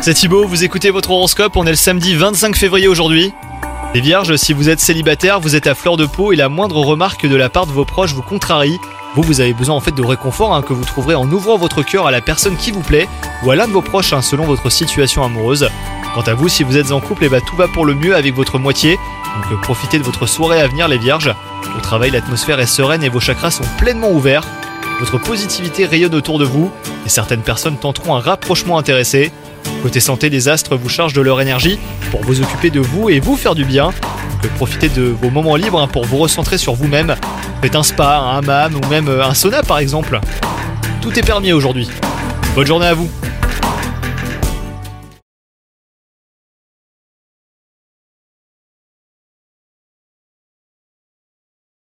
C'est Thibaut, vous écoutez votre horoscope, on est le samedi 25 février aujourd'hui. Les vierges, si vous êtes célibataire, vous êtes à fleur de peau et la moindre remarque de la part de vos proches vous contrarie. Vous, vous avez besoin en fait de réconfort hein, que vous trouverez en ouvrant votre cœur à la personne qui vous plaît ou à l'un de vos proches hein, selon votre situation amoureuse. Quant à vous, si vous êtes en couple, et bah, tout va pour le mieux avec votre moitié. Donc euh, profitez de votre soirée à venir les vierges. Au travail, l'atmosphère est sereine et vos chakras sont pleinement ouverts. Votre positivité rayonne autour de vous et certaines personnes tenteront un rapprochement intéressé. Côté santé, les astres vous chargent de leur énergie pour vous occuper de vous et vous faire du bien. Profitez de vos moments libres hein, pour vous recentrer sur vous-même. Faites un spa, un hammam ou même euh, un sauna par exemple. Tout est permis aujourd'hui. Bonne journée à vous